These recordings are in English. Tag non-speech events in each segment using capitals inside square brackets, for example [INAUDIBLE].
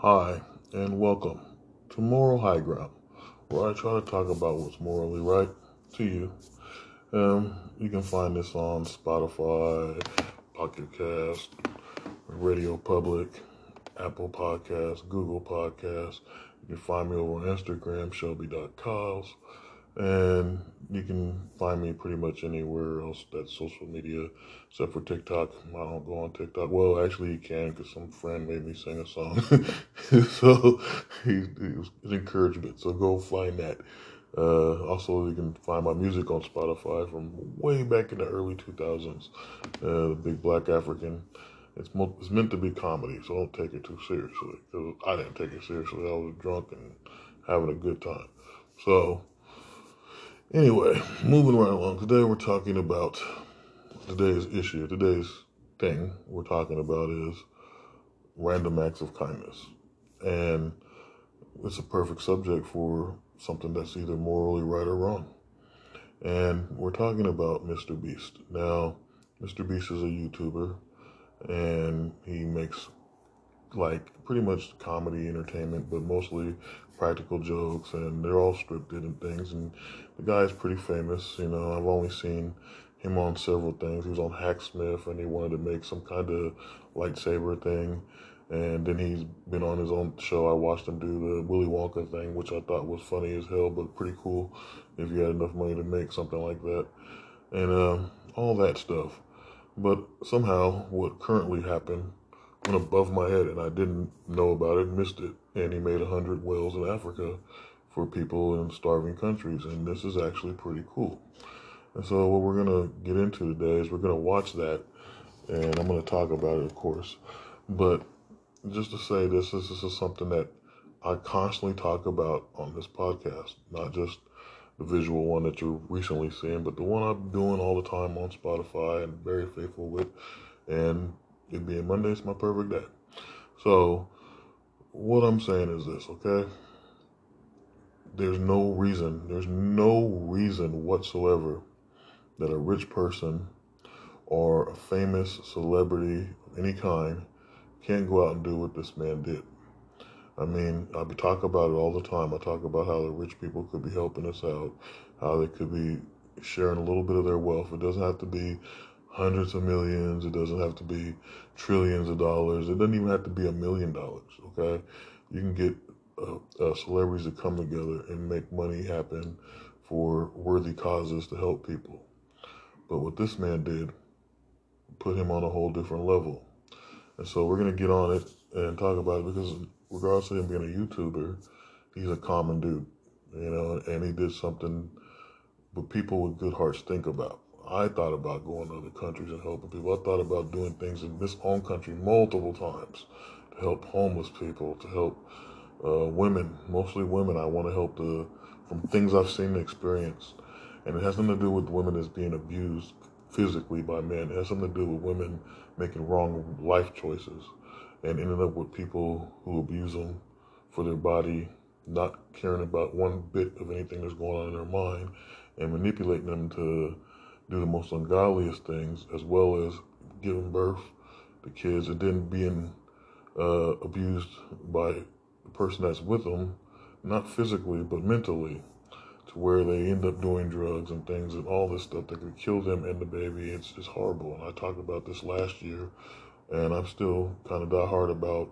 Hi, and welcome to Moral High Ground, where I try to talk about what's morally right to you. Um, you can find this on Spotify, Pocket Cast, Radio Public, Apple Podcasts, Google Podcasts. You can find me over on Instagram, Shelby.Kyles. And you can find me pretty much anywhere else that's social media, except for TikTok. I don't go on TikTok. Well, actually, you can because some friend made me sing a song. [LAUGHS] so an encouragement. So go find that. Uh, also, you can find my music on Spotify from way back in the early 2000s. Uh, the Big Black African. It's, mo- it's meant to be comedy, so don't take it too seriously. Because I didn't take it seriously. I was drunk and having a good time. So, Anyway, moving right along. Today we're talking about today's issue. Today's thing we're talking about is random acts of kindness. And it's a perfect subject for something that's either morally right or wrong. And we're talking about Mr. Beast. Now, Mr. Beast is a YouTuber and he makes like pretty much comedy entertainment, but mostly practical jokes, and they're all scripted and things. And the guy's pretty famous. You know, I've only seen him on several things. He was on Hacksmith, and he wanted to make some kind of lightsaber thing. And then he's been on his own show. I watched him do the Willy Wonka thing, which I thought was funny as hell, but pretty cool if you had enough money to make something like that. And uh, all that stuff. But somehow, what currently happened above my head and I didn't know about it, missed it. And he made a hundred wells in Africa for people in starving countries. And this is actually pretty cool. And so what we're gonna get into today is we're gonna watch that and I'm gonna talk about it of course. But just to say this, this, this is something that I constantly talk about on this podcast, not just the visual one that you're recently seeing, but the one I'm doing all the time on Spotify and very faithful with. And it being Monday is my perfect day. So, what I'm saying is this, okay? There's no reason, there's no reason whatsoever that a rich person or a famous celebrity of any kind can't go out and do what this man did. I mean, I talk about it all the time. I talk about how the rich people could be helping us out, how they could be sharing a little bit of their wealth. It doesn't have to be hundreds of millions. It doesn't have to be trillions of dollars. It doesn't even have to be a million dollars. Okay, you can get uh, uh, celebrities to come together and make money happen for worthy causes to help people. But what this man did put him on a whole different level. And so we're gonna get on it and talk about it because regardless of him being a YouTuber, he's a common dude, you know, and he did something but people with good hearts think about. I thought about going to other countries and helping people. I thought about doing things in this own country multiple times to help homeless people, to help uh, women, mostly women. I want to help the from things I've seen and experienced, and it has nothing to do with women as being abused physically by men. It has something to do with women making wrong life choices and ending up with people who abuse them for their body, not caring about one bit of anything that's going on in their mind, and manipulating them to do the most ungodliest things, as well as giving birth to kids and then being uh, abused by the person that's with them, not physically but mentally, to where they end up doing drugs and things and all this stuff that could kill them and the baby. It's just horrible. And I talked about this last year, and I'm still kind of die hard about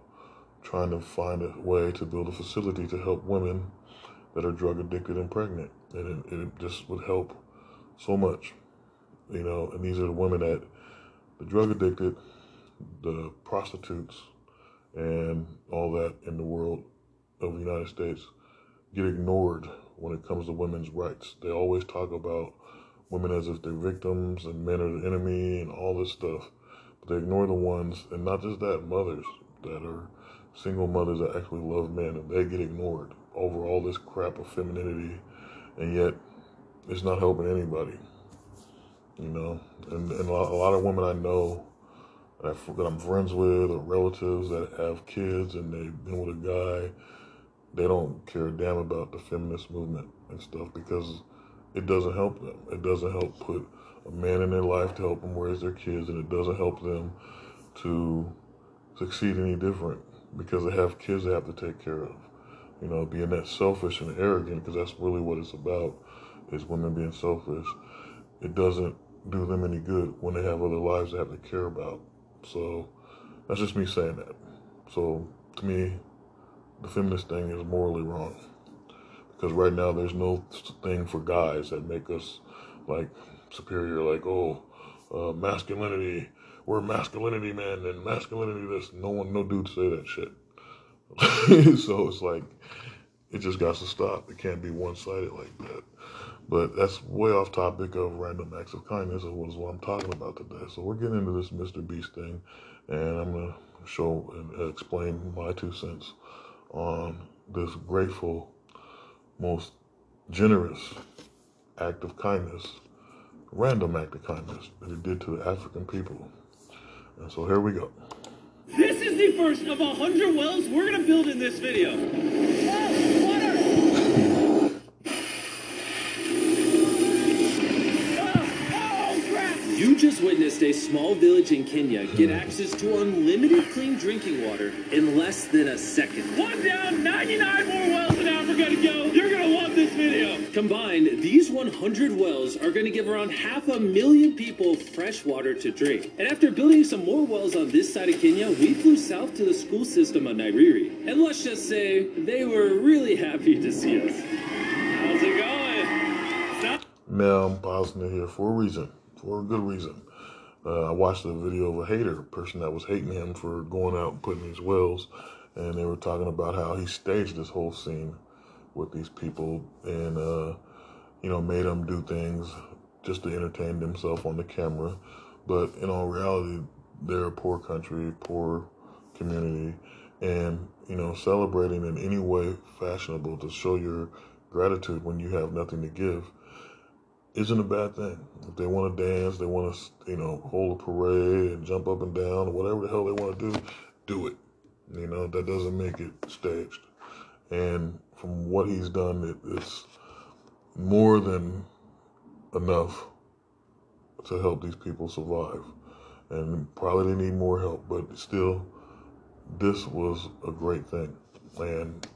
trying to find a way to build a facility to help women that are drug addicted and pregnant. And it, it just would help so much you know, and these are the women that the drug addicted, the prostitutes, and all that in the world of the United States get ignored when it comes to women's rights. They always talk about women as if they're victims and men are the enemy and all this stuff. But they ignore the ones, and not just that, mothers that are single mothers that actually love men, and they get ignored over all this crap of femininity, and yet it's not helping anybody you know, and, and a lot of women I know that, that I'm friends with or relatives that have kids and they've been with a guy, they don't care a damn about the feminist movement and stuff because it doesn't help them. It doesn't help put a man in their life to help them raise their kids, and it doesn't help them to succeed any different because they have kids they have to take care of. You know, being that selfish and arrogant, because that's really what it's about, is women being selfish. It doesn't do them any good when they have other lives they have to care about. So that's just me saying that. So to me, the feminist thing is morally wrong. Because right now there's no thing for guys that make us like superior, like, oh, uh, masculinity, we're masculinity men and masculinity this. No one, no dude say that shit. [LAUGHS] so it's like, it just got to stop. It can't be one sided like that. But that's way off topic of random acts of kindness, It was what I'm talking about today. So we're getting into this Mr. Beast thing, and I'm going to show and explain my two cents on this grateful, most generous act of kindness, random act of kindness that he did to the African people. And so here we go. This is the first of a hundred wells we're gonna build in this video. Witnessed a small village in Kenya get access to unlimited clean drinking water in less than a second. One down, 99 more wells in Africa to go. You're gonna love this video. Combined, these 100 wells are gonna give around half a million people fresh water to drink. And after building some more wells on this side of Kenya, we flew south to the school system of Nairiri. And let's just say they were really happy to see us. How's it going? Stop. Now I'm pausing it here for a reason for a good reason. Uh, I watched a video of a hater, person that was hating him for going out and putting these wells, and they were talking about how he staged this whole scene with these people and, uh, you know, made them do things just to entertain themselves on the camera. But in all reality, they're a poor country, poor community, and, you know, celebrating in any way fashionable to show your gratitude when you have nothing to give isn't a bad thing. If they want to dance, they want to, you know, hold a parade and jump up and down, or whatever the hell they want to do, do it. You know, that doesn't make it staged. And from what he's done, it, it's more than enough to help these people survive. And probably they need more help, but still, this was a great thing. And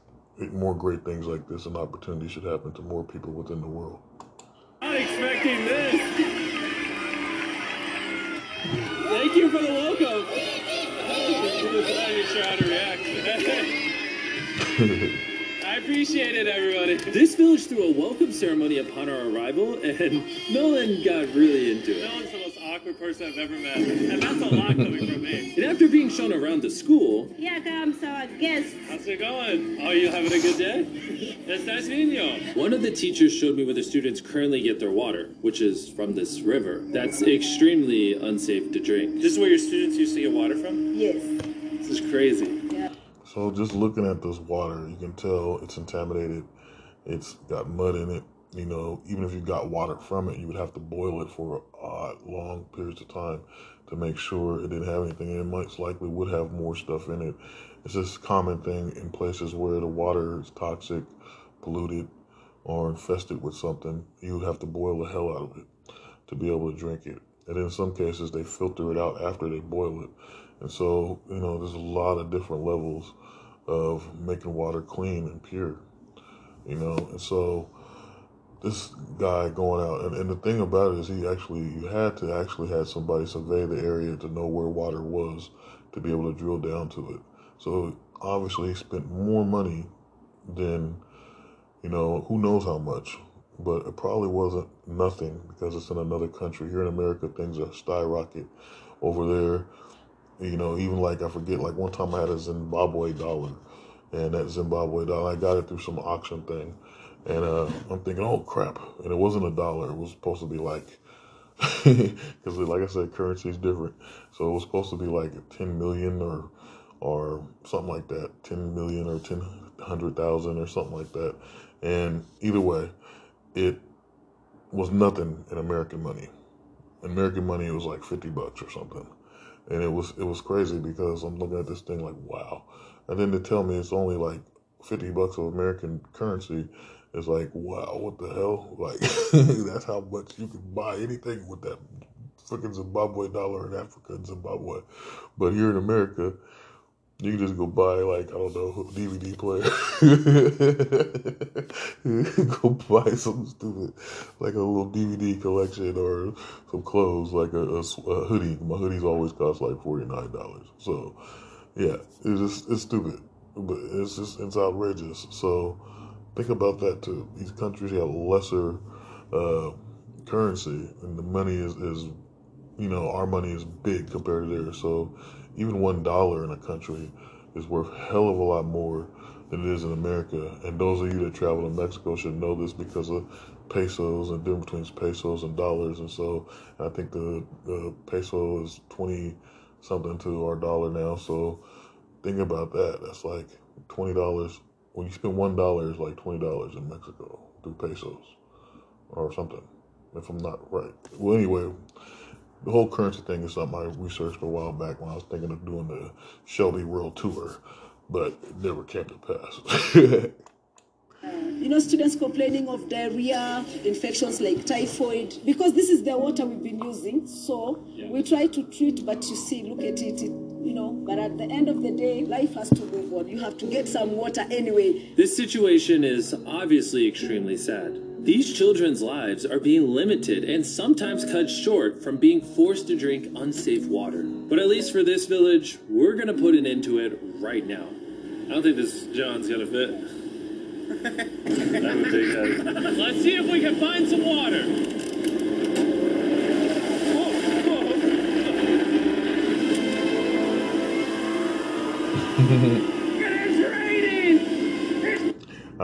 more great things like this and opportunities should happen to more people within the world expecting this. Thank you for the logo. I to react. I appreciate it, everybody. This village threw a welcome ceremony upon our arrival, and Nolan got really into it. Nolan's the most awkward person I've ever met, and that's a lot coming from me. And after being shown around the school... Here comes our guest. How's it going? Are you having a good day? It's nice meeting you. One of the teachers showed me where the students currently get their water, which is from this river. That's extremely unsafe to drink. This is where your students used to get water from? Yes. This is crazy. So just looking at this water, you can tell it's contaminated. It's got mud in it. You know, even if you got water from it, you would have to boil it for uh, long periods of time to make sure it didn't have anything. It most likely would have more stuff in it. It's this common thing in places where the water is toxic, polluted, or infested with something. You would have to boil the hell out of it to be able to drink it. And in some cases, they filter it out after they boil it. And so, you know, there's a lot of different levels of making water clean and pure, you know. And so, this guy going out, and, and the thing about it is, he actually, you had to actually had somebody survey the area to know where water was to be able to drill down to it. So, obviously, he spent more money than, you know, who knows how much but it probably wasn't nothing because it's in another country. Here in America, things are skyrocket. Over there, you know, even like I forget, like one time I had a Zimbabwe dollar, and that Zimbabwe dollar, I got it through some auction thing, and uh, I'm thinking, oh crap, and it wasn't a dollar. It was supposed to be like, [LAUGHS] because like I said, currency is different, so it was supposed to be like 10 million or or something like that, 10 million or 10 hundred thousand or something like that, and either way, it was nothing in American money. In American money, it was like 50 bucks or something. And it was it was crazy because I'm looking at this thing like wow, and then to tell me it's only like fifty bucks of American currency is like wow, what the hell? Like [LAUGHS] that's how much you can buy anything with that freaking Zimbabwe dollar in Africa and Zimbabwe, but here in America, You can just go buy like I don't know DVD player. [LAUGHS] go buy something stupid like a little DVD collection or some clothes like a, a, a hoodie. My hoodies always cost like forty nine dollars. So yeah, it's just it's stupid, but it's just it's outrageous. So think about that too. These countries have lesser uh, currency, and the money is is you know our money is big compared to theirs. So even one dollar in a country is worth hell of a lot more than it is in America. And those of you that travel to Mexico should know this because of pesos and difference between pesos and dollars. And so I think the, the peso is 20 something to our dollar now. So think about that. That's like $20. When you spend $1, it's like $20 in Mexico through pesos or something, if I'm not right. Well, anyway, the whole currency thing is something I researched a while back when I was thinking of doing the Shelby World Tour, but it never came to pass. [LAUGHS] you know, students complaining of diarrhea, infections like typhoid, because this is the water we've been using. So yeah. we try to treat, but you see, look at it, it, you know. But at the end of the day, life has to move on. You have to get some water anyway. This situation is obviously extremely sad. These children's lives are being limited and sometimes cut short from being forced to drink unsafe water. But at least for this village, we're gonna put an end to it right now. I don't think this John's gonna fit. [LAUGHS] Let's see if we can find some water. I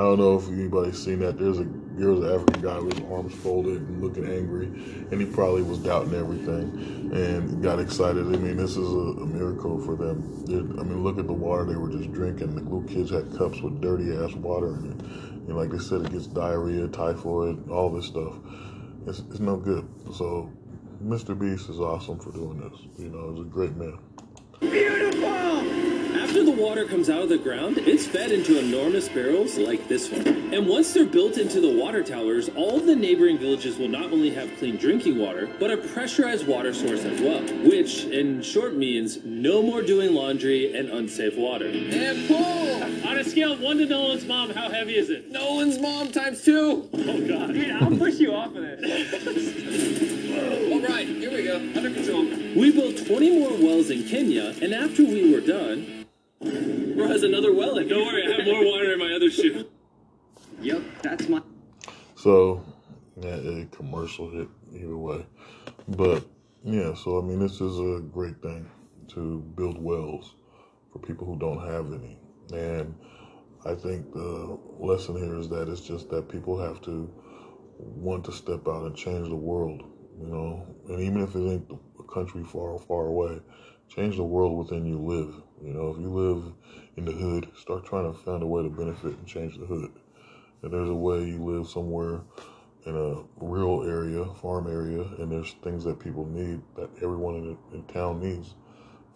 don't know if anybody's seen that. There's a there was an African guy with his arms folded and looking angry, and he probably was doubting everything and got excited. I mean, this is a, a miracle for them. They're, I mean, look at the water they were just drinking. The little kids had cups with dirty ass water in it. And like they said, it gets diarrhea, typhoid, all this stuff. It's, it's no good. So, Mr. Beast is awesome for doing this. You know, he's a great man. Beautiful! After the water comes out of the ground, it's fed into enormous barrels like this one. And once they're built into the water towers, all of the neighboring villages will not only have clean drinking water, but a pressurized water source as well, which in short means no more doing laundry and unsafe water. And pull! On a scale of 1 to Nolan's mom, how heavy is it? Nolan's mom times 2! Oh god. Dude, I'll push you off of it. [LAUGHS] All right, here we go. Under control. We built 20 more wells in Kenya, and after we were done, Bro has another well in Don't worry, I have more water in my other shoe. Yep, that's my. So, yeah, a commercial hit either way. But, yeah, so I mean, this is a great thing to build wells for people who don't have any. And I think the lesson here is that it's just that people have to want to step out and change the world, you know, and even if it ain't a country far, far away, change the world within you live. You know, if you live in the hood, start trying to find a way to benefit and change the hood. And there's a way you live somewhere in a rural area, farm area, and there's things that people need that everyone in, in town needs.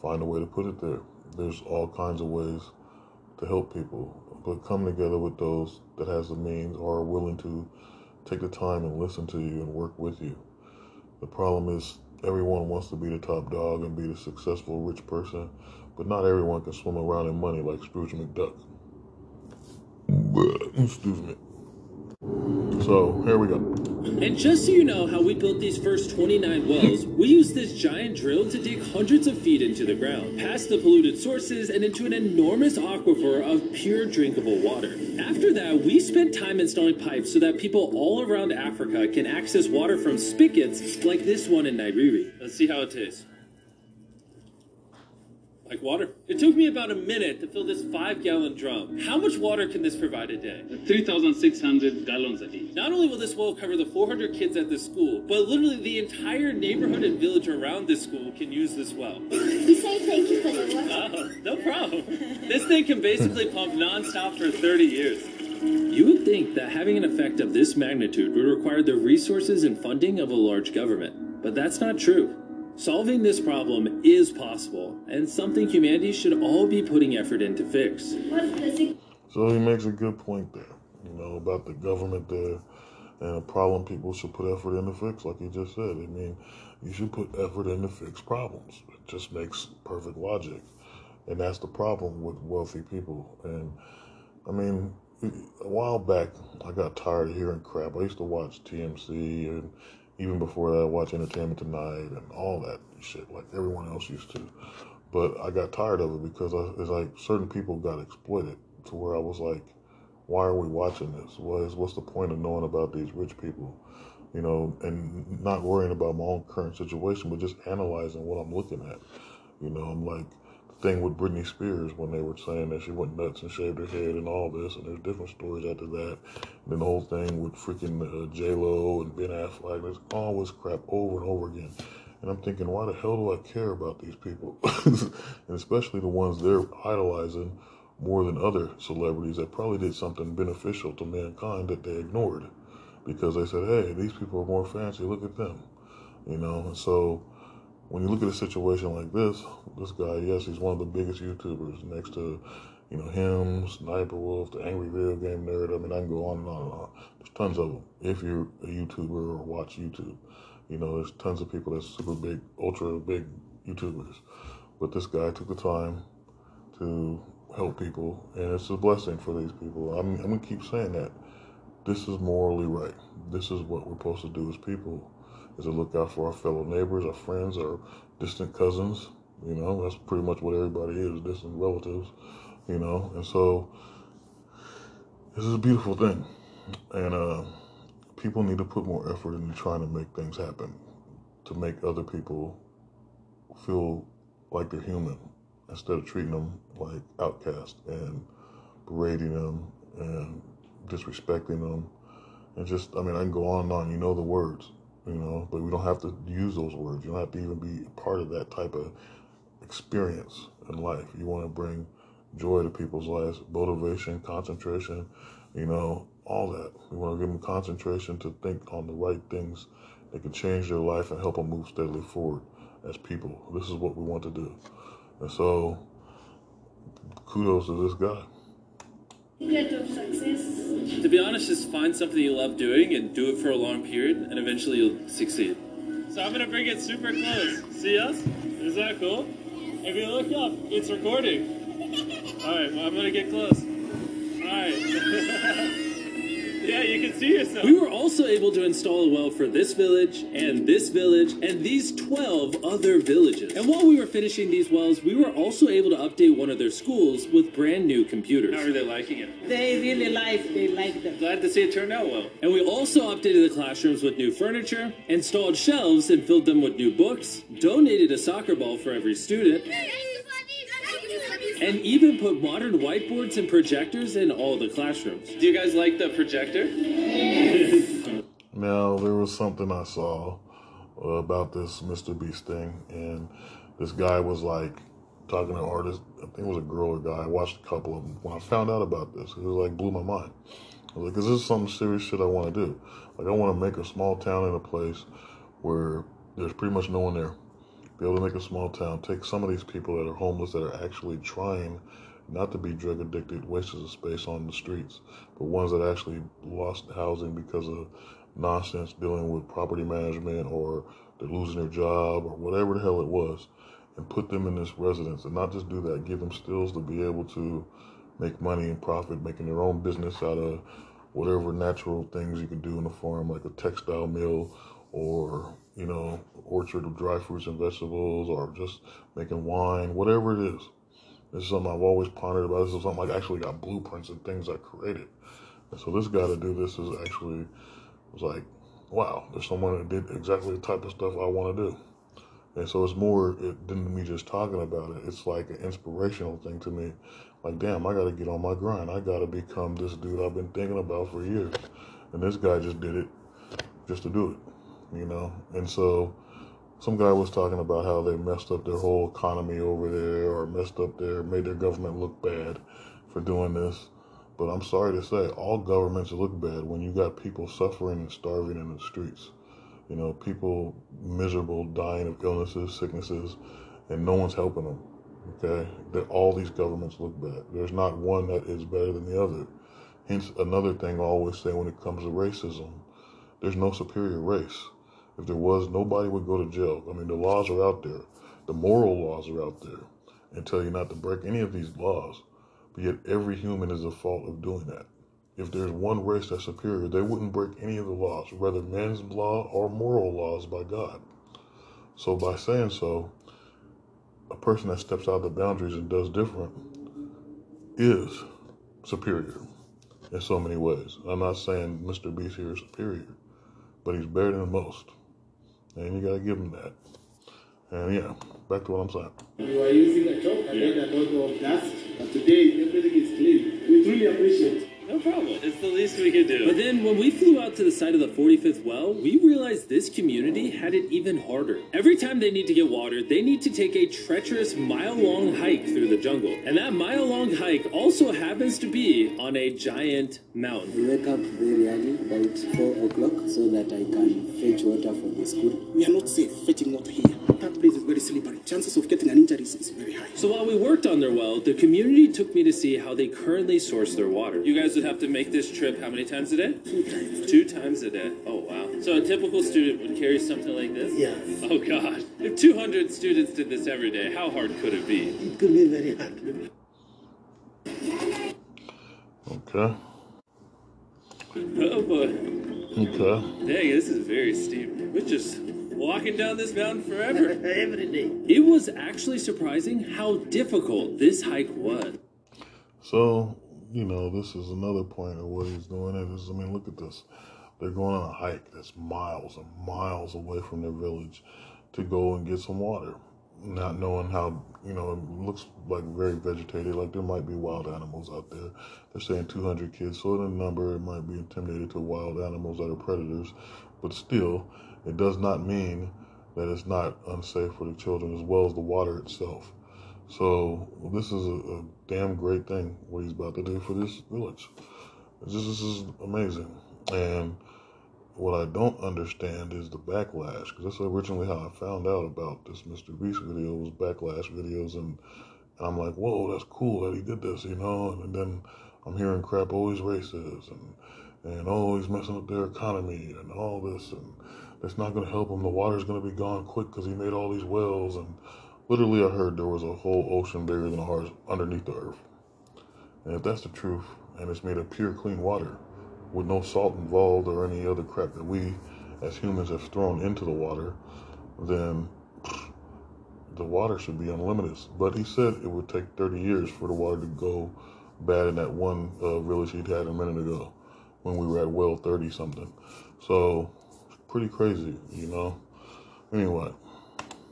Find a way to put it there. There's all kinds of ways to help people, but come together with those that has the means or are willing to take the time and listen to you and work with you. The problem is everyone wants to be the top dog and be the successful rich person, but not everyone can swim around in money like Scrooge McDuck. Excuse me. So here we go. And just so you know how we built these first 29 wells, we used this giant drill to dig hundreds of feet into the ground, past the polluted sources, and into an enormous aquifer of pure drinkable water. After that, we spent time installing pipes so that people all around Africa can access water from spigots like this one in Nairobi. Let's see how it tastes like water. It took me about a minute to fill this five gallon drum. How much water can this provide a day? 3,600 gallons a day. Not only will this well cover the 400 kids at this school, but literally the entire neighborhood and village around this school can use this well. [LAUGHS] We say thank you for the water. Oh, no problem. this thing can basically pump nonstop for 30 years. You would think that having an effect of this magnitude would require the resources and funding of a large government, but that's not true. Solving this problem is possible, and something humanity should all be putting effort into fix. So he makes a good point there, you know, about the government there and a problem people should put effort into fix, like he just said. I mean, you should put effort into fix problems. It just makes perfect logic. and that's the problem with wealthy people. And I mean, a while back, I got tired of hearing crap. I used to watch TMZ and even before that, I watched Entertainment Tonight and all that shit, like everyone else used to. But I got tired of it because I, it's like certain people got exploited to where I was like, why are we watching this? What is what's the point of knowing about these rich people? You know, and not worrying about my own current situation, but just analyzing what I'm looking at. You know, I'm like thing with Britney Spears when they were saying that she went nuts and shaved her head and all this, and there's different stories after that. And then the whole thing with freaking uh, J Lo and Ben Affleck, there's this crap over and over again. And I'm thinking, why the hell do I care about these people? [LAUGHS] and especially the ones they're idolizing more than other celebrities that probably did something beneficial to mankind that they ignored because they said, hey, these people are more fancy. Look at them. You know, and so when you look at a situation like this, this guy, yes, he's one of the biggest YouTubers next to, you know, him, Sniper Wolf, the Angry Video Game Nerd. I mean, I can go on and on and on. There's tons of them if you're a YouTuber or watch YouTube. You know, there's tons of people that's super big, ultra big YouTubers. But this guy took the time to help people, and it's a blessing for these people. I'm, I'm to keep saying that. This is morally right. This is what we're supposed to do as people, is to look out for our fellow neighbors, our friends, our distant cousins. You know, that's pretty much what everybody is, distant relatives. You know, and so this is a beautiful thing. And, uh, people need to put more effort into trying to make things happen, to make other people feel like they're human instead of treating them like outcasts and berating them and disrespecting them. And just, I mean, I can go on and on. You know the words, you know, but we don't have to use those words. You don't have to even be part of that type of experience in life. You want to bring joy to people's lives, motivation, concentration, you know, all that. We want to give them concentration to think on the right things that can change their life and help them move steadily forward as people. This is what we want to do. And so, kudos to this guy. Success. To be honest, just find something you love doing and do it for a long period, and eventually you'll succeed. So I'm gonna bring it super close. See us? Is that cool? If you look up, it's recording. All right, well, I'm gonna get close. All right. [LAUGHS] Yeah, you can see yourself. We were also able to install a well for this village and this village and these 12 other villages. And while we were finishing these wells, we were also able to update one of their schools with brand new computers. How are they liking it? They really like, they like them. Glad to see it turned out well. And we also updated the classrooms with new furniture, installed shelves and filled them with new books, donated a soccer ball for every student, and even put modern whiteboards and projectors in all the classrooms. Do you guys like the projector? Now, there was something I saw uh, about this Mr. Beast thing, and this guy was like talking to artists. I think it was a girl or guy. I watched a couple of them. When I found out about this, it was like blew my mind. I was like, "Is this some serious shit I want to do? Like, I want to make a small town in a place where there's pretty much no one there. Be able to make a small town, take some of these people that are homeless that are actually trying not to be drug addicted, wastes of space on the streets, but ones that actually lost housing because of nonsense dealing with property management or they're losing their job or whatever the hell it was, and put them in this residence and not just do that, give them skills to be able to make money and profit, making their own business out of whatever natural things you can do in the farm, like a textile mill or, you know, orchard of dry fruits and vegetables or just making wine, whatever it is. This is something I've always pondered about. This is something I actually got blueprints and things I created. And so this guy to do this is actually was like, wow, there's someone that did exactly the type of stuff I want to do. And so it's more it, than me just talking about it. It's like an inspirational thing to me. Like, damn, I got to get on my grind. I got to become this dude I've been thinking about for years. And this guy just did it just to do it, you know? And so some guy was talking about how they messed up their whole economy over there or messed up their, made their government look bad for doing this. But I'm sorry to say, all governments look bad when you got people suffering and starving in the streets. You know, people miserable, dying of illnesses, sicknesses, and no one's helping them. Okay, that all these governments look bad. There's not one that is better than the other. Hence, another thing I always say when it comes to racism, there's no superior race. If there was, nobody would go to jail. I mean, the laws are out there, the moral laws are out there, and tell you not to break any of these laws. But yet every human is at fault of doing that. If there's one race that's superior, they wouldn't break any of the laws, whether men's law or moral laws by God. So by saying so, a person that steps out of the boundaries and does different is superior in so many ways. I'm not saying Mr. Beast here is superior, but he's better than most. And you gotta give them that. And yeah, back to what I'm saying. You are using a chalk and then a lot of dust, but today everything is clean. We truly appreciate No problem. It's the least we could do. But then when we flew out to the site of the 45th well, we realized this community had it even harder. Every time they need to get water, they need to take a treacherous mile long hike through the jungle. And that mile long hike also happens to be on a giant mountain. We wake up very early, about 4 o'clock, so that I can fetch water for the school. We are not safe fetching water here. That place is very slippery. Chances of getting an injury is very high. So while we worked on their well, the community took me to see how they currently source their water. You guys would have to make this trip how many times a day? Two times. Two times a day. Oh wow. So a typical student would carry something like this? Yeah. Oh god. If 200 students did this every day, how hard could it be? It could be very hard. Okay. Oh boy. Okay. Dang, this is very steep. We're just walking down this mountain forever. [LAUGHS] Every day. it was actually surprising how difficult this hike was. So, you know, this is another point of what he's doing. It is, I mean, look at this. They're going on a hike that's miles and miles away from their village to go and get some water, not knowing how, you know, it looks like very vegetated, like there might be wild animals out there. They're saying 200 kids, so in a number, it might be intimidated to wild animals that are predators, but still, it does not mean that it's not unsafe for the children as well as the water itself. So this is a, a damn great thing what he's about to do for this village. This is amazing. And what I don't understand is the backlash, because that's originally how I found out about this Mr. Beast video was backlash videos, and, and I'm like, whoa, that's cool that he did this, you know. And, then I'm hearing crap, oh, he's racist, and and oh, he's messing up their economy, and all this, and it's not going to help him. The water's going to be gone quick because he made all these wells, and literally, I heard there was a whole ocean bigger than heart underneath the earth. And if that's the truth, and it's made of pure, clean water, with no salt involved or any other crap that we as humans have thrown into the water, then [SNIFFS] the water should be unlimited. But he said it would take 30 years for the water to go bad in that one uh, village he'd had a minute ago when we were at well 30 something. So, pretty crazy, you know? Anyway.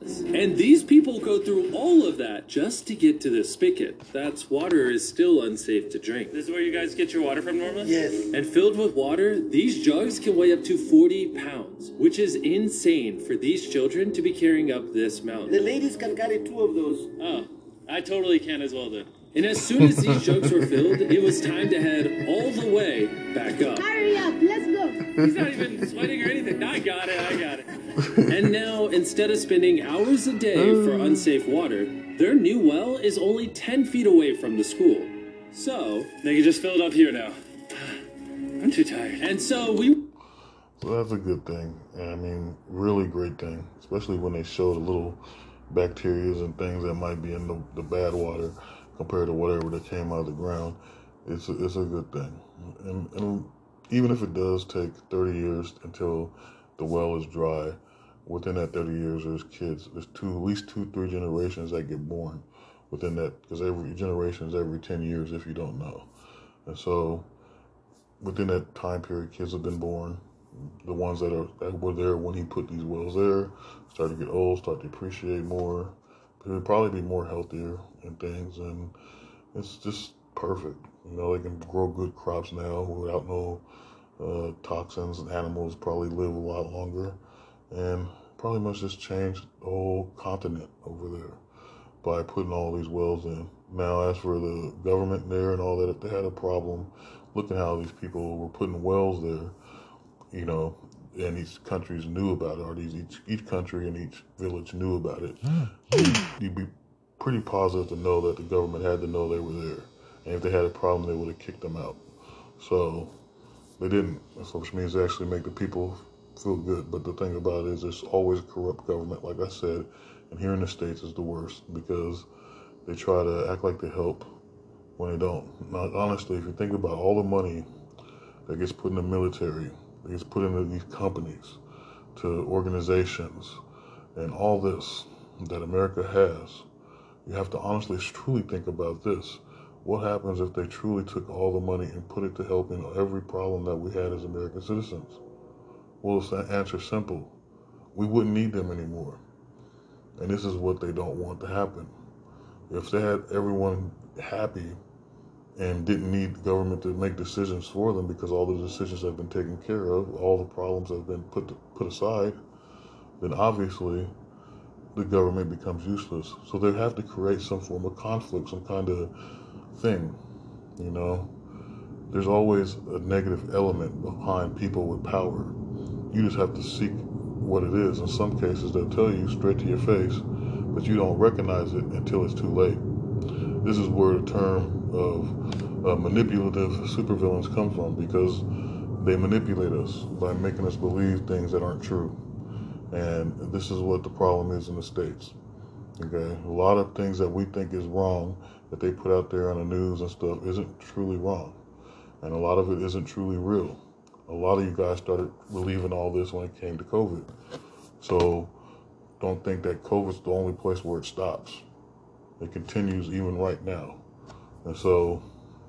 And these people go through all of that just to get to this spigot. That's water is still unsafe to drink. This is where you guys get your water from normally? Yes. And filled with water, these jugs can weigh up to 40 pounds, which is insane for these children to be carrying up this mountain. The ladies can carry two of those. Oh, I totally can as well then. And as soon as these jokes were filled, it was time to head all the way back up. Hurry up, let's go. He's not even sweating or anything. I got it, I got it. And now, instead of spending hours a day for oh. unsafe water, their new well is only 10 feet away from the school. So, they can just fill it up here now. [SIGHS] I'm too tired. And so we So that's a good thing. And I mean, really great thing, especially when they showed the little bacteria and things that might be in the, the bad water compared to whatever that came out of the ground. It's a, it's a good thing. And, and even if it does take 30 years until the well is dry, within that 30 years, there's kids. There's two, at least two, three generations that get born within that, because every generation is every 10 years if you don't know. And so within that time period, kids have been born. The ones that are that were there when he put these wells there start to get old, start to appreciate more. They'll probably be more healthier and things, and it's just perfect. You know, they can grow good crops now without no uh, toxins, and animals probably live a lot longer, and probably must just change the whole continent over there by putting all these wells in. Now, as for the government there and all that, if they had a problem, looking how these people were putting wells there, you know, and these countries knew about it, or these each each country and each village knew about it, you'd, you'd be pretty positive to know that the government had to know they were there, and if they had a problem, they would have kicked them out. So they didn't, so which means they actually make the people feel good. But the thing about it is, there's always a corrupt government, like I said, and here in the states is the worst because they try to act like they help when they don't. Now, honestly, if you think about all the money that gets put in the military, gets put into these companies, to organizations, and all this that America has, you have to honestly, truly think about this. What happens if they truly took all the money and put it to helping every problem that we had as American citizens? Well, the answer simple. We wouldn't need them anymore. And this is what they don't want to happen. If they had everyone happy and didn't need the government to make decisions for them because all the decisions have been taken care of, all the problems have been put to, put aside, then obviously the government becomes useless. So they have to create some form of conflict, some kind of thing. You know, there's always a negative element behind people with power. You just have to seek what it is. In some cases, they'll tell you straight to your face, but you don't recognize it until it's too late. This is where the term of uh, manipulative supervillains come from because they manipulate us by making us believe things that aren't true. And this is what the problem is in the States. Okay, a lot of things that we think is wrong that they put out there on the news and stuff isn't truly wrong. And a lot of it isn't truly real. A lot of you guys started believing all this when it came to COVID. So don't think that COVID's the only place where it stops. It continues even right now. And so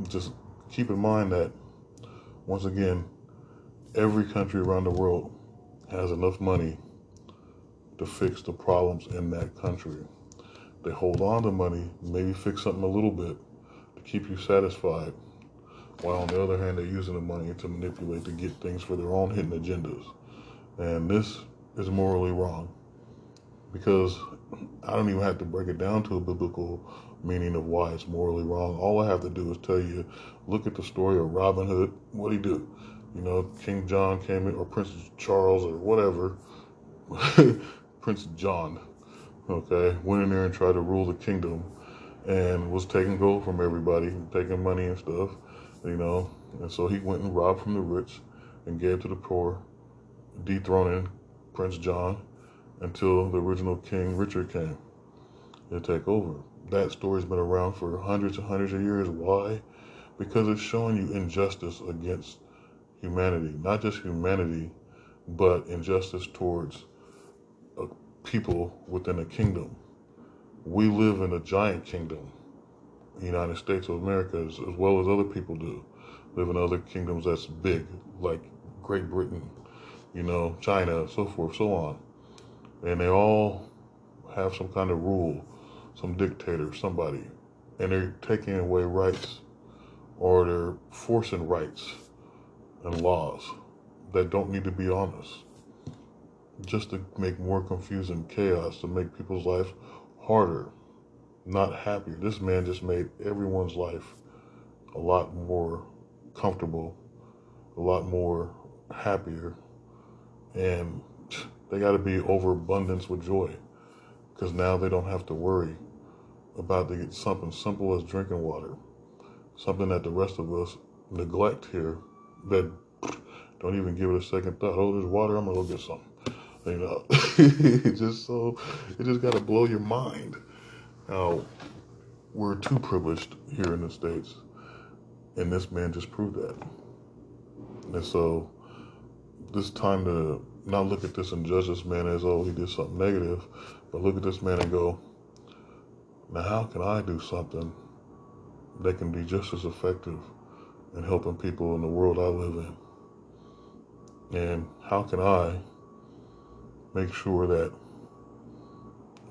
just keep in mind that, once again, every country around the world has enough money to fix the problems in that country. They hold on to money, maybe fix something a little bit to keep you satisfied, while on the other hand, they're using the money to manipulate to get things for their own hidden agendas. And this is morally wrong because I don't even have to break it down to a biblical meaning of why it's morally wrong. All I have to do is tell you, look at the story of Robin Hood. What he do? You know, King John came in, or Prince Charles, or whatever. [LAUGHS] Prince John, okay, went in there and tried to rule the kingdom and was taking gold from everybody, taking money and stuff, you know. And so he went and robbed from the rich and gave to the poor, dethroning Prince John until the original King Richard came to take over. That story's been around for hundreds and hundreds of years. Why? Because it's showing you injustice against humanity. Not just humanity, but injustice towards uh, people within a kingdom. We live in a giant kingdom, the United States of America, as, as well as other people do. Live in other kingdoms that's big, like Great Britain, you know, China, so forth, so on. And they all have some kind of rule, some dictator, somebody, and they're taking away rights or they're forcing rights and laws that don't need to be on us. Just to make more confusion chaos, to make people's life harder, not happier. This man just made everyone's life a lot more comfortable, a lot more happier, and they got to be overabundance with joy because now they don't have to worry about to get something simple as drinking water, something that the rest of us neglect here that don't even give it a second thought. Oh, there's water. I'm gonna go get some. You know, [LAUGHS] just so it just got to blow your mind. Now, we're too privileged here in the states, and this man just proved that. And so, this time to not look at this and judge this man as oh he did something negative, but look at this man and go, now how can I do something that can be just as effective in helping people in the world I live in? And how can I make sure that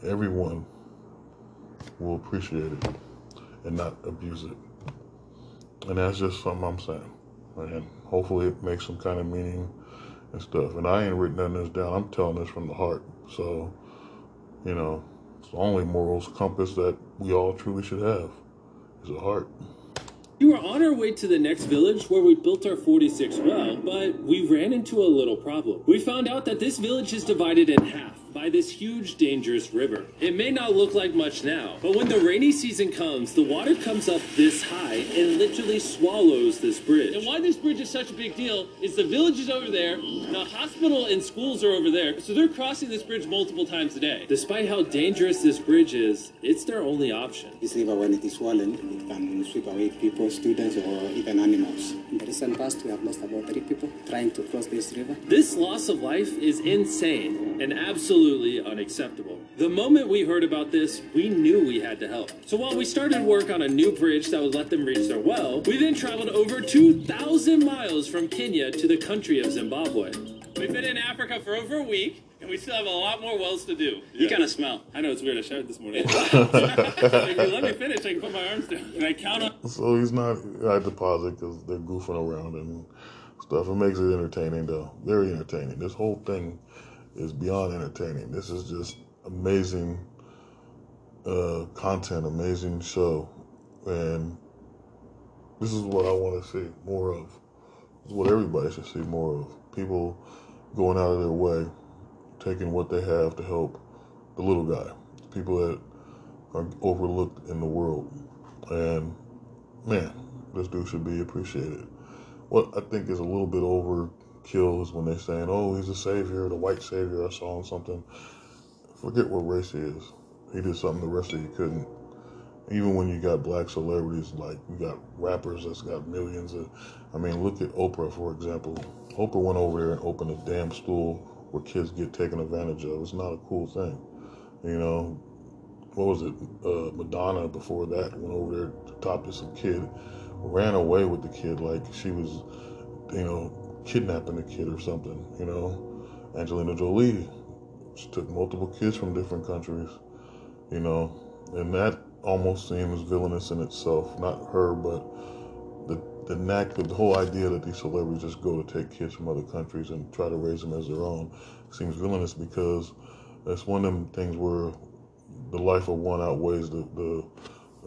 everyone will appreciate it and not abuse it. And that's just something I'm saying. And hopefully it makes some kind of meaning and stuff. And I ain't written none of this down. I'm telling this from the heart. So, you know, it's the only morals compass that we all truly should have is a heart. We were on our way to the next village where we built our 46 well, but we ran into a little problem. We found out that this village is divided in half by this huge, dangerous river. It may not look like much now, but when the rainy season comes, the water comes up this high and literally swallows this bridge. And why this bridge is such a big deal is the village is over there, the hospital and schools are over there, so they're crossing this bridge multiple times a day. Despite how dangerous this bridge is, it's their only option. This river, when it is swollen, it can sweep away people, students, or even animals. In the recent past, we have lost about three people trying to cross this river. This loss of life is insane and absolutely unacceptable. The moment we heard about this, we knew we had to help. So while we started work on a new bridge that would let them reach their well, we then traveled over 2,000 miles from Kenya to the country of Zimbabwe. We've been in Africa for over a week, and we still have a lot more wells to do. You kind of smell. I know it's weird. I showered this morning. [LAUGHS] If you let me finish, I can put my arms down. Can I count on? So he's not at deposit because they're goofing around and stuff. It makes it entertaining, though. Very entertaining. This whole thing is beyond entertaining. This is just amazing uh, content, amazing show, and this is what I want to see more of. This is what everybody should see more of. People going out of their way, taking what they have to help the little guy, people that are overlooked in the world, and man, this dude should be appreciated. What I think is a little bit overkill is when they're saying, "Oh, he's a savior, the white savior." I saw him something. Forget what race he is. He did something the rest of you couldn't. Even when you got black celebrities, like you got rappers that's got millions of. I mean, look at Oprah for example. Oprah went over there and opened a damn school where kids get taken advantage of. It's not a cool thing, you know. What was it? Uh, Madonna before that went over there, to some kid, ran away with the kid like she was, you know, kidnapping a kid or something. You know, Angelina Jolie, she took multiple kids from different countries. You know, and that almost seems villainous in itself. Not her, but the the knack, the whole idea that these celebrities just go to take kids from other countries and try to raise them as their own seems villainous because that's one of them things where the life of one outweighs the the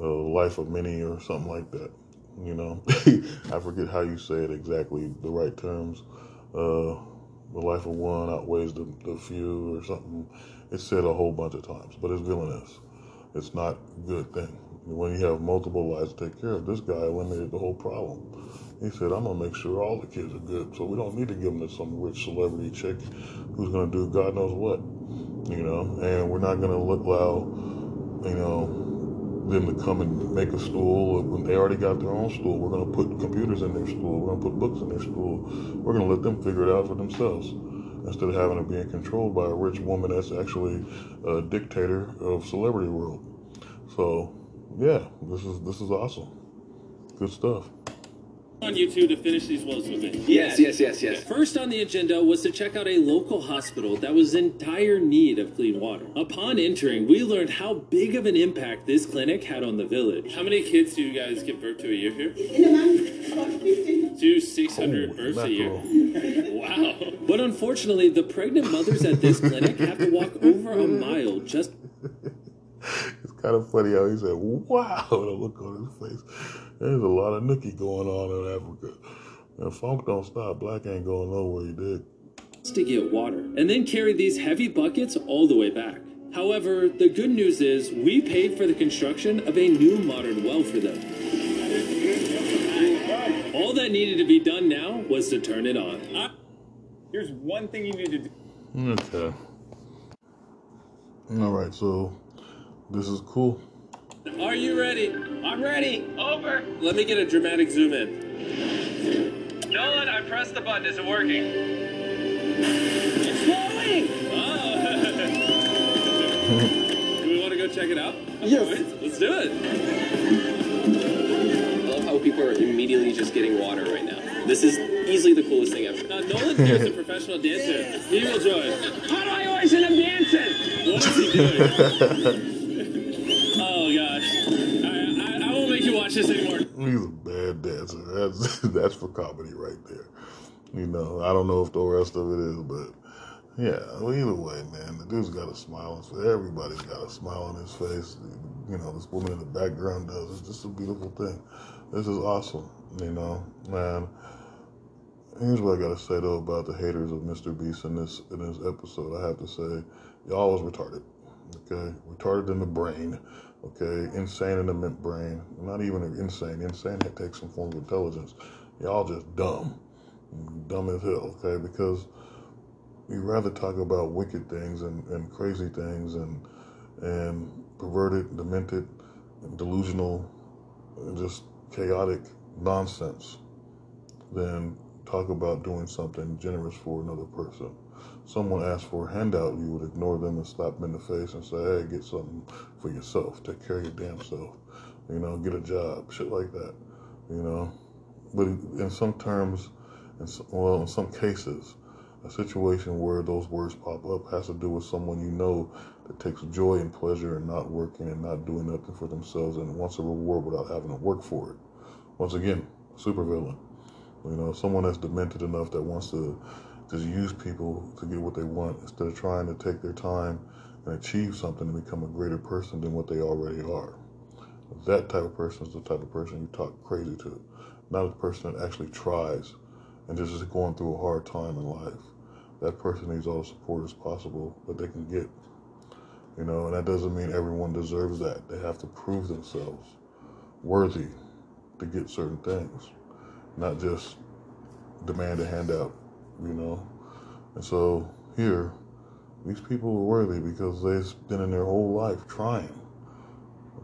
uh, life of many or something like that. You know, [LAUGHS] I forget how you say it exactly, the right terms. Uh, the life of one outweighs the, the few or something. It's said a whole bunch of times, but it's villainous. It's not a good thing. When you have multiple lives to take care of, this guy eliminated the whole problem. He said, I'm going to make sure all the kids are good, so we don't need to give them to some rich celebrity chick who's going to do God knows what, you know, and we're not going to allow, you know, them to come and make a school when they already got their own school. We're going to put computers in their school. We're going to put books in their school. We're going to let them figure it out for themselves instead of having it being controlled by a rich woman that's actually a dictator of celebrity world. So, yeah, this is this is awesome. Good stuff. On you two to finish these wells with me. Yes, yes, yes, yes. First on the agenda was to check out a local hospital that was in dire need of clean water. Upon entering, we learned how big of an impact this clinic had on the village. How many kids do you guys give birth to a year here? In a month, Do 600 Oh, births a year. mackerel. Wow. But unfortunately, the pregnant mothers at this clinic have to walk over a mile just It's kind of funny how he said, wow, the look on his face. There's a lot of nookie going on in Africa. And funk don't stop. Black ain't going nowhere, you dig? to get water and then carry these heavy buckets all the way back. However, the good news is we paid for the construction of a new modern well for them. All that needed to be done now was to turn it on. Here's one thing you need to do. Okay. All right, so this is cool. Are you ready? I'm ready. Over. Let me get a dramatic zoom in. Nolan, I pressed the button. Is it working? It's flowing. Oh. [LAUGHS] do we want to go check it out? Yes. Let's do it. I love how people are immediately just getting water right now. This is easily the coolest thing ever. Now, Nolan here is a professional dancer. He will join. How do I always end up dancing? What is he doing? [LAUGHS] oh gosh. I, I, I anymore. He's a bad dancer. That's [LAUGHS] that's for comedy right there. You know, I don't know if the rest of it is, but yeah. Well, either way, man, the dude's got a smile on. Everybody's got a smile on his face. You know, this woman in the background does. It's just a beautiful thing. This is awesome. You know, man. here's what I gotta say though about the haters of Mr. Beast in this in this episode. I have to say, y'all was retarded. Okay, retarded in the brain. Okay, insane in the mint brain. Not even insane. Insane that takes some form of intelligence. Y'all just dumb, dumb as hell. Okay, because we rather talk about wicked things and, and crazy things and and perverted, demented, delusional, just chaotic nonsense than talk about doing something generous for another person. Someone asks for a handout, you would ignore them and slap them in the face and say, hey, get something for yourself. Take care of your damn self. You know, get a job, shit like that. You know, but in some terms, in some, well, in some cases, a situation where those words pop up has to do with someone you know that takes joy and pleasure in not working and not doing nothing for themselves and wants a reward without having to work for it. Once again, supervillain. You know, someone that's demented enough that wants to just use people to get what they want instead of trying to take their time and achieve something and become a greater person than what they already are. That type of person is the type of person you talk crazy to, not a person that actually tries and just is going through a hard time in life. That person needs all the support as possible that they can get. You know, and that doesn't mean everyone deserves that. They have to prove themselves worthy to get certain things not just demand a handout, you know. And so here, these people are worthy because they've been in their whole life trying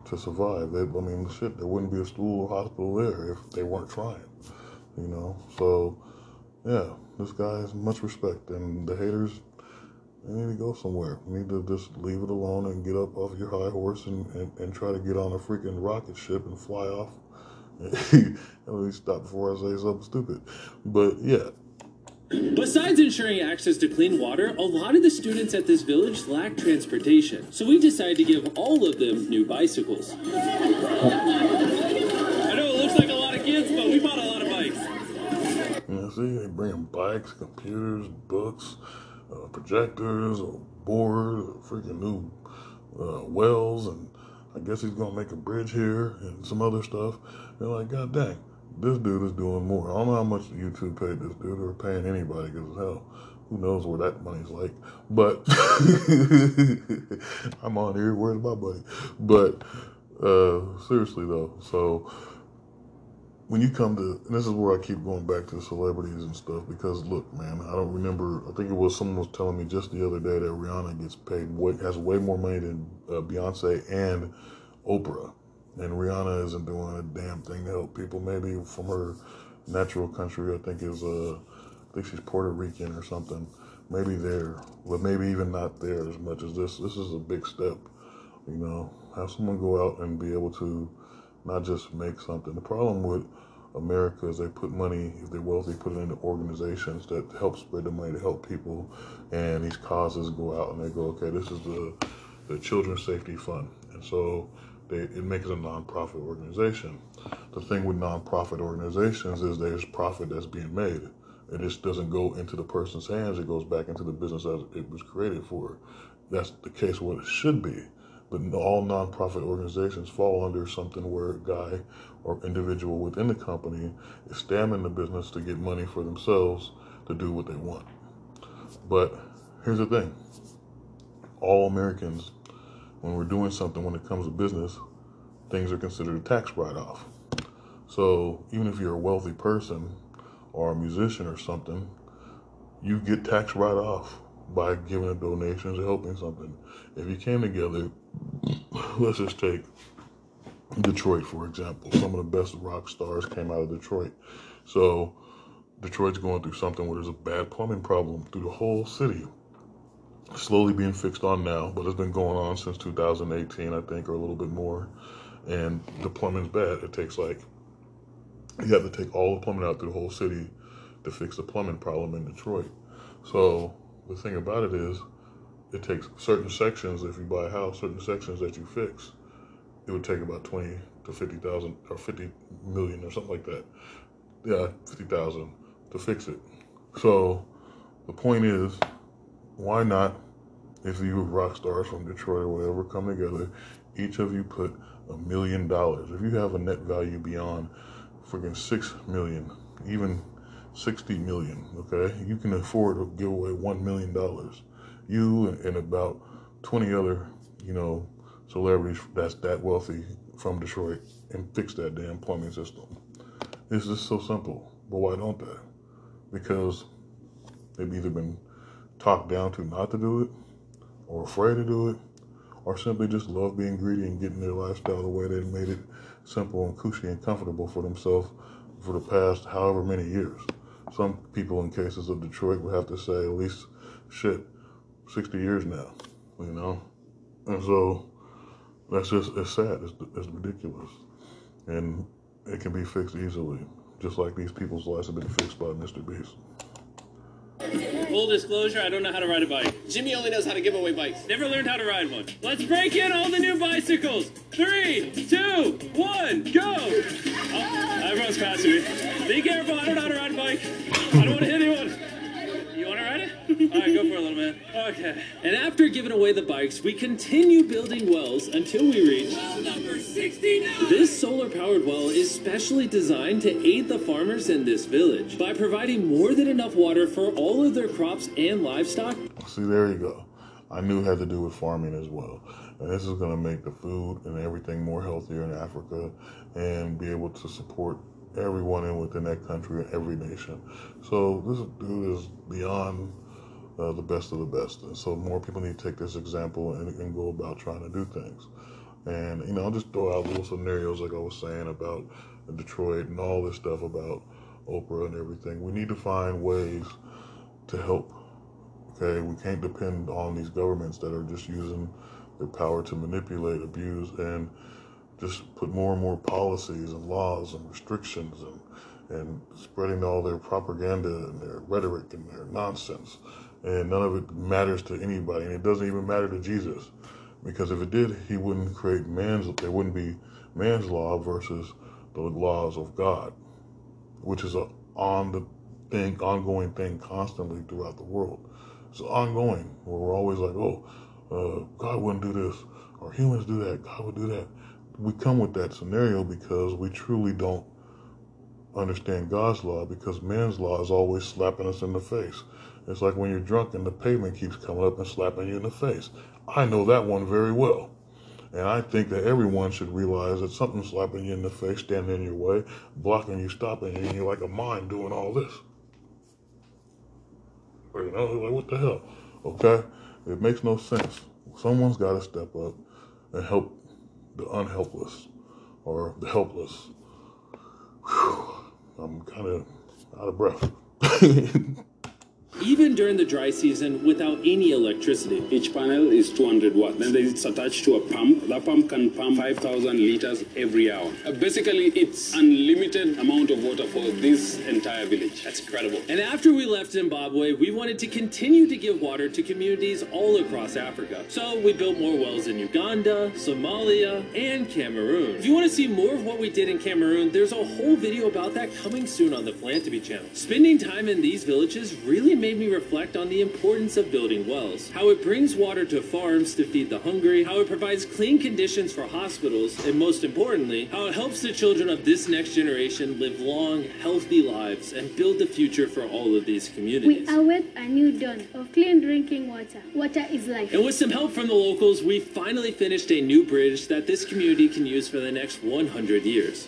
to survive. They, I mean, shit, there wouldn't be a school or hospital there if they weren't trying, you know. So, yeah, this guy has much respect, and the haters, need to go somewhere. You need to just leave it alone and get up off your high horse and, and, and try to get on a freaking rocket ship and fly off Let me stop before I say something stupid. But yeah. Besides ensuring access to clean water, a lot of the students at this village lack transportation. So we decided to give all of them new bicycles. I know it looks like a lot of kids, but we bought a lot of bikes. Yeah, see, they bring bikes, computers, books, uh, projectors, a board, freaking new uh, wells, and I guess he's gonna make a bridge here and some other stuff. They're like, God dang, this dude is doing more. I don't know how much YouTube paid this dude or paying anybody because hell, who knows where that money's like. But [LAUGHS] I'm on here, where's my money? But uh, seriously though, so when you come to, and this is where I keep going back to celebrities and stuff because look, man, I don't remember. I think it was someone was telling me just the other day that Rihanna gets paid way, has way more money than uh, Beyonce and Oprah, and Rihanna isn't doing a damn thing to help people. Maybe from her natural country, I think is uh, I think she's Puerto Rican or something. Maybe there, but maybe even not there as much as this. This is a big step, you know. Have someone go out and be able to not just make something. The problem with America is they put money, if they're wealthy, put it into organizations that help spread the money to help people, and these causes go out and they go, okay, this is the the Children's Safety Fund, and so they, it makes it a nonprofit organization. The thing with nonprofit organizations is there's profit that's being made. It just doesn't go into the person's hands. It goes back into the business that it was created for. That's the case what it should be. But all nonprofit organizations fall under something where a guy or individual within the company is stamming the business to get money for themselves to do what they want. But here's the thing all Americans, when we're doing something when it comes to business, things are considered a tax write off. So even if you're a wealthy person or a musician or something, you get tax write off by giving a donation or helping something. If you came together, [COUGHS] let's just take Detroit for example. Some of the best rock stars came out of Detroit. So Detroit's going through something where there's a bad plumbing problem through the whole city. Slowly being fixed on now, but it's been going on since 2018, I think, or a little bit more. And the plumbing's bad. It takes like you have to take all the plumbing out through the whole city to fix the plumbing problem in Detroit. So the thing about it is, it takes certain sections. If you buy a house, certain sections that you fix, it would take about twenty to fifty thousand or fifty million or something like that. Yeah, fifty thousand to fix it. So the point is, why not? If you rock stars from Detroit or whatever come together, each of you put a million dollars. If you have a net value beyond freaking six million, even 60 million, okay? You can afford to give away $1 million. You and, and about 20 other, you know, celebrities that's that wealthy from Detroit and fix that damn plumbing system. It's just so simple. But why don't they? Because they've either been talked down to not to do it, or afraid to do it, or simply just love being greedy and getting their lifestyle the way they made it simple and cushy and comfortable for themselves for the past however many years. Some people in cases of Detroit would have to say at least shit, 60 years now, you know? And so that's just, it's sad, it's, it's ridiculous. And it can be fixed easily, just like these people's lives have been fixed by Mr. Beast. Full disclosure, I don't know how to ride a bike. Jimmy only knows how to give away bikes. Never learned how to ride one. Let's break in all the new bicycles. Three, two, one, go! Oh, everyone's passing me. Be careful, I don't know how to ride a bike. I don't want to hit anyone. You want to ride it? All right, go for it, little man. Okay. And after giving away the bikes, we continue building wells until we reach well number 69. This solar-powered well is specially designed to aid the farmers in this village by providing more than enough water for all of their crops and livestock. See, there you go. I knew it had to do with farming as well. And this is going to make the food and everything more healthier in Africa and be able to support everyone in within that country and every nation. So this dude is beyond uh, the best of the best. And so more people need to take this example and, and go about trying to do things. And, you know, I'll just throw out little scenarios like I was saying about Detroit and all this stuff about Oprah and everything. We need to find ways to help. Okay, we can't depend on these governments that are just using their power to manipulate, abuse, and just put more and more policies and laws and restrictions and and spreading all their propaganda and their rhetoric and their nonsense. And none of it matters to anybody. And it doesn't even matter to Jesus. Because if it did, he wouldn't create man's, there wouldn't be man's law versus the laws of God, which is a on the thing, ongoing thing constantly throughout the world. It's ongoing where we're always like, oh, uh, God wouldn't do this, or humans do that, God would do that. We come with that scenario because we truly don't understand God's law because man's law is always slapping us in the face. It's like when you're drunk and the pavement keeps coming up and slapping you in the face. I know that one very well. And I think that everyone should realize that something's slapping you in the face, standing in your way, blocking you, stopping you, and you're like a mine doing all this. Or, you know, like, what the hell? Okay? It makes no sense. Someone's got to step up and help the unhelpless or the helpless. Whew. I'm kind of out of breath. [LAUGHS] Even during the dry season without any electricity. Each panel is 200 watts. Then it's attached to a pump. That pump can pump 5,000 liters every hour. Uh, basically, it's unlimited amount of water for this entire village. That's incredible. And after we left Zimbabwe, we wanted to continue to give water to communities all across Africa. So we built more wells in Uganda, Somalia, and Cameroon. If you want to see more of what we did in Cameroon, there's a whole video about that coming soon on the Philanthropy channel. Spending time in these villages really made me reflect on the importance of building wells, how it brings water to farms to feed the hungry, how it provides clean conditions for hospitals, and most importantly, how it helps the children of this next generation live long, healthy lives and build the future for all of these communities. We await a new dawn of clean drinking water. Water is life. And with some help from the locals, we finally finished a new bridge that this community can use for the next 100 years.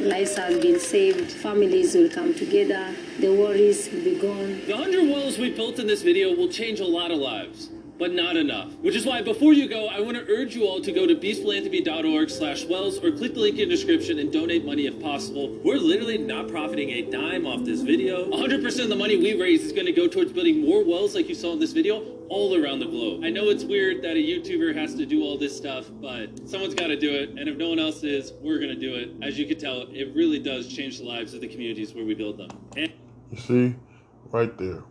Lives have been saved, families will come together, the worries will be gone. The 100 walls we built in this video will change a lot of lives but not enough. Which is why before you go, I want to urge you all to go to beastphilanthropy.org slash wells or click the link in the description and donate money if possible. We're literally not profiting a dime off this video. 100% of the money we raise is going to go towards building more wells like you saw in this video all around the globe. I know it's weird that a YouTuber has to do all this stuff, but someone's got to do it. And if no one else is, we're going to do it. As you can tell, it really does change the lives of the communities where we build them. And you see, right there,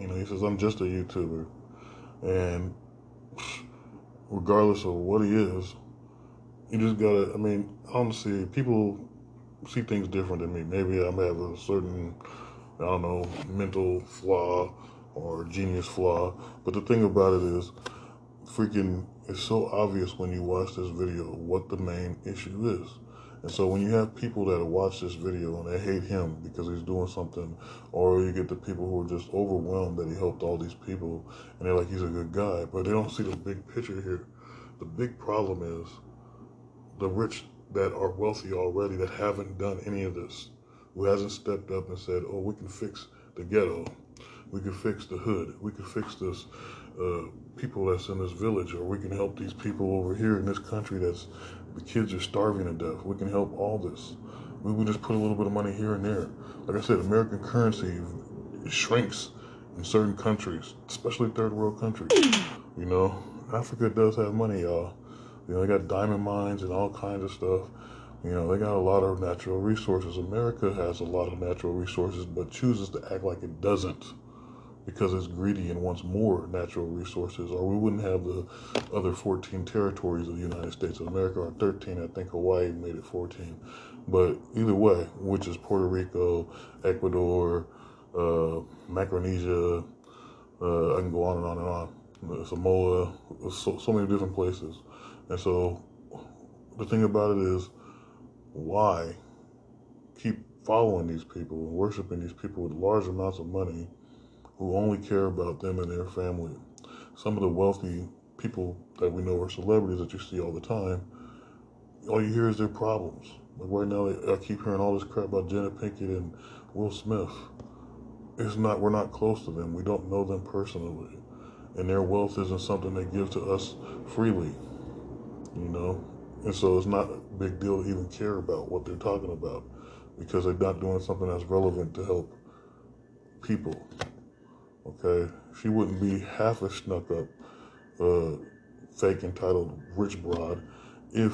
you know, he says, I'm just a YouTuber. And regardless of what he is, you just gotta, I mean, honestly, people see things different than me. Maybe I have a certain, I don't know, mental flaw or genius flaw. But the thing about it is, freaking, it's so obvious when you watch this video what the main issue is. And so when you have people that watch this video and they hate him because he's doing something, or you get the people who are just overwhelmed that he helped all these people and they're like, he's a good guy, but they don't see the big picture here. The big problem is the rich that are wealthy already that haven't done any of this, who hasn't stepped up and said, oh, we can fix the ghetto. We can fix the hood. We can fix this uh, people that's in this village, or we can help these people over here in this country that's the kids are starving to death. We can help all this. We would just put a little bit of money here and there. Like I said, American currency shrinks in certain countries, especially third world countries. You know, Africa does have money, y'all. You know, they got diamond mines and all kinds of stuff. You know, they got a lot of natural resources. America has a lot of natural resources, but chooses to act like it doesn't because it's greedy and wants more natural resources, or we wouldn't have the other 14 territories of the United States of America, or 13. I think Hawaii made it 14. But either way, which is Puerto Rico, Ecuador, uh, Micronesia, uh, I can go on and on and on. Uh, Samoa, so, so many different places. And so the thing about it is, why keep following these people and worshiping these people with large amounts of money who only care about them and their family. Some of the wealthy people that we know are celebrities that you see all the time, all you hear is their problems. Like right now, I keep hearing all this crap about Janet Pinkett and Will Smith. It's not, we're not close to them. We don't know them personally. And their wealth isn't something they give to us freely, you know? And so it's not a big deal to even care about what they're talking about because they're not doing something that's relevant to help people. Okay, she wouldn't be half a snuck up, uh, fake entitled rich broad if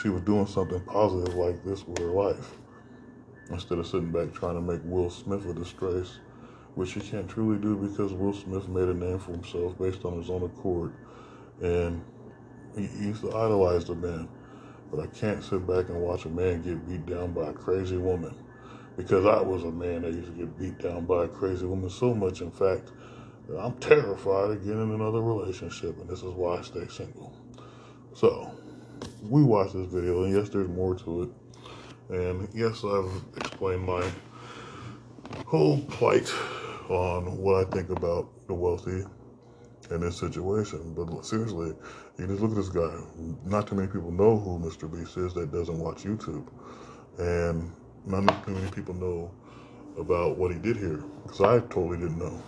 she was doing something positive like this with her life instead of sitting back trying to make Will Smith a disgrace, which she can't truly do because Will Smith made a name for himself based on his own accord, and he used to idolize the man. But I can't sit back and watch a man get beat down by a crazy woman because I was a man that used to get beat down by a crazy woman so much, in fact, that I'm terrified of getting another relationship, and this is why I stay single. So, we watched this video, and yes, there's more to it. And yes, I've explained my whole plight on what I think about the wealthy in this situation. But seriously, you just look at this guy. Not too many people know who Mr. Beast is that doesn't watch YouTube. And not too many people know about what he did here because I totally didn't know.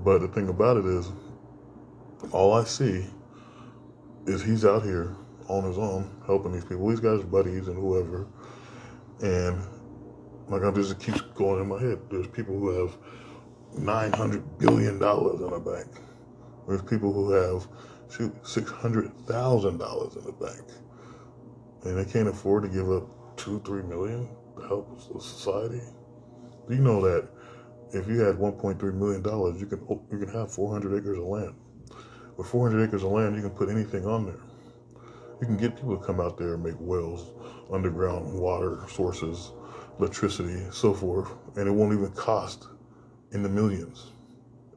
But the thing about it is, all I see is he's out here on his own helping these people. He's got his buddies and whoever. And like I just keeps going in my head. There's people who have nine hundred billion dollars in the bank. There's people who have six hundred thousand dollars in the bank. And they can't afford to give up two, three million help society. Do you know that if you had 1.3 million dollars, you can you can have 400 acres of land. With 400 acres of land, you can put anything on there. You can get people to come out there and make wells, underground water sources, electricity, so forth, and it won't even cost in the millions.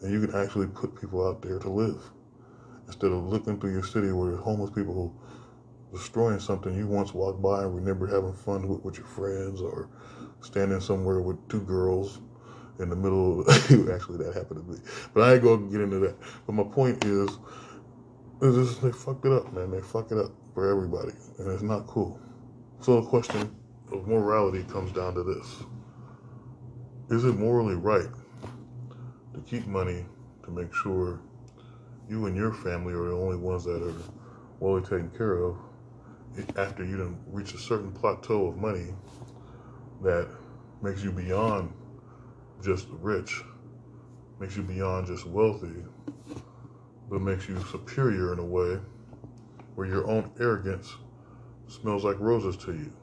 And you can actually put people out there to live instead of looking through your city where homeless people destroying something you once walked by and remember having fun with, with your friends or standing somewhere with two girls in the middle of [LAUGHS] actually that happened to me but i ain't gonna get into that. But my point is they fucked it up man. They fuck it up for everybody and it's not cool. So the question of morality comes down to this. Is it morally right to keep money to make sure you and your family are the only ones that are well taken care of after you done reach a certain plateau of money that makes you beyond just rich, makes you beyond just wealthy, but makes you superior in a way where your own arrogance smells like roses to you.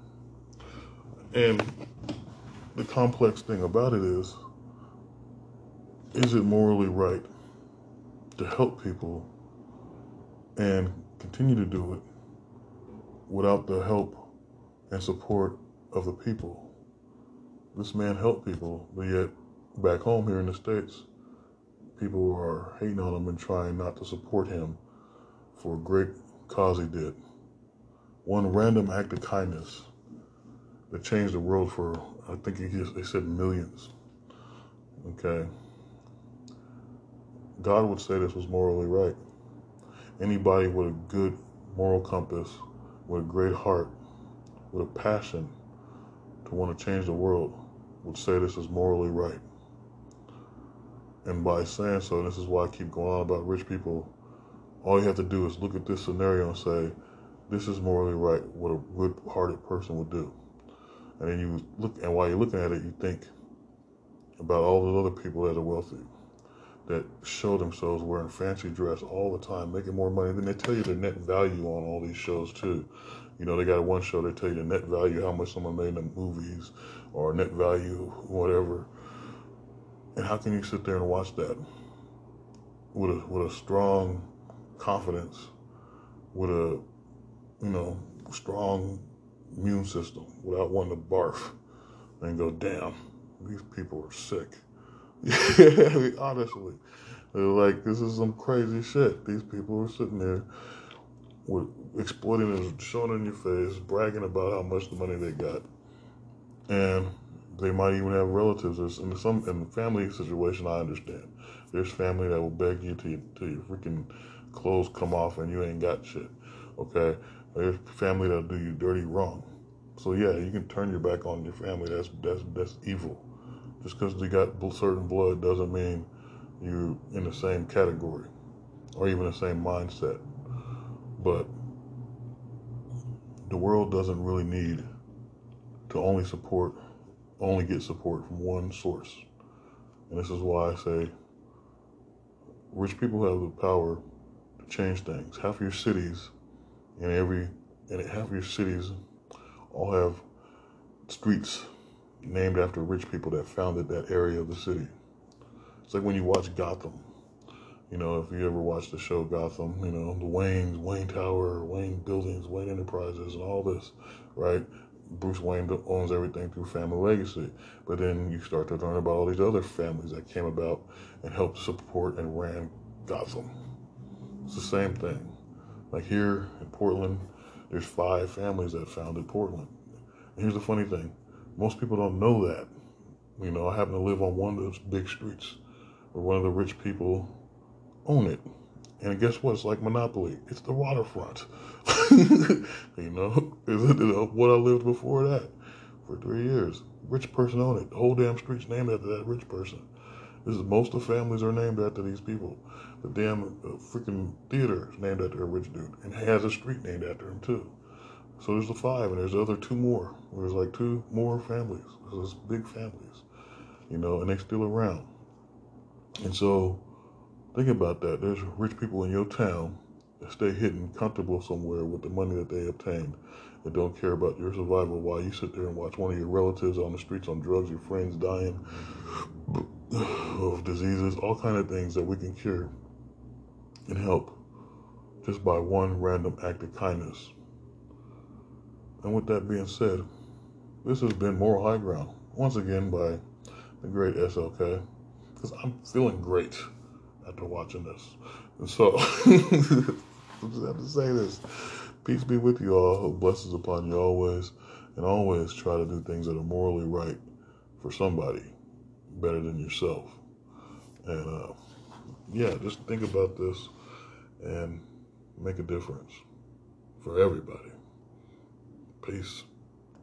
And the complex thing about it is is it morally right to help people and continue to do it without the help and support of the people? This man helped people, but yet back home here in the States, people are hating on him and trying not to support him for a great cause he did. One random act of kindness that changed the world for, I think he, they said millions. Okay. God would say this was morally right. Anybody with a good moral compass, with a great heart, with a passion to want to change the world, would say this is morally right. And by saying so, this is why I keep going on about rich people, all you have to do is look at this scenario and say, this is morally right, what a good hearted person would do. And then you look, and while you're looking at it, you think about all those other people that are wealthy that show themselves wearing fancy dress all the time, making more money. Then they tell you the net value on all these shows too. You know, they got one show they tell you the net value, how much someone made in the movies, or net value, whatever. And how can you sit there and watch that with a with a strong confidence, with a you know strong immune system, without wanting to barf and go, damn, these people are sick. [LAUGHS] Honestly, like this is some crazy shit. These people are sitting there with exploiting and showing in your face, bragging about how much the money they got, and they might even have relatives. In some in the family situation, I understand. There's family that will beg you to to your freaking clothes come off and you ain't got shit. Okay, there's family that'll do you dirty wrong. So yeah, you can turn your back on your family. That's that's that's evil. Just because they got certain blood doesn't mean you're in the same category or even the same mindset. But the world doesn't really need to only support, only get support from one source. And this is why I say rich people have the power to change things. Half of your cities and every and half of your cities all have streets named after rich people that founded that area of the city. It's like when you watch Gotham. You know, if you ever watched the show Gotham, you know, the Waynes, Wayne Tower, Wayne Buildings, Wayne Enterprises, and all this, right? Bruce Wayne owns everything through family legacy. But then you start to learn about all these other families that came about and helped support and ran Gotham. It's the same thing. Like here in Portland, there's five families that founded Portland. And here's the funny thing most people don't know that. You know, I happen to live on one of those big streets where one of the rich people own it. And guess what? It's like Monopoly. It's the waterfront. [LAUGHS] you know, [LAUGHS] is it what I lived before that for three years? Rich person owned it. The whole damn street's named after that rich person. This is most of the families are named after these people. The damn uh, freaking theater is named after a rich dude and has a street named after him too. So there's the five, and there's the other two more. There's like two more families. There's big families, you know, and they're still around. And so think about that. There's rich people in your town that stay hidden, comfortable somewhere with the money that they obtained, that don't care about your survival while you sit there and watch one of your relatives on the streets on drugs, your friends dying of diseases, all kind of things that we can cure and help just by one random act of kindness. And with that being said, this has been Moral High Ground, once again by the great SLK, because I'm feeling great after watching this. And so, [LAUGHS] I just have to say this. Peace be with you all. Blessings upon you always. And always try to do things that are morally right for somebody better than yourself. And uh, yeah, just think about this and make a difference for everybody. Peace.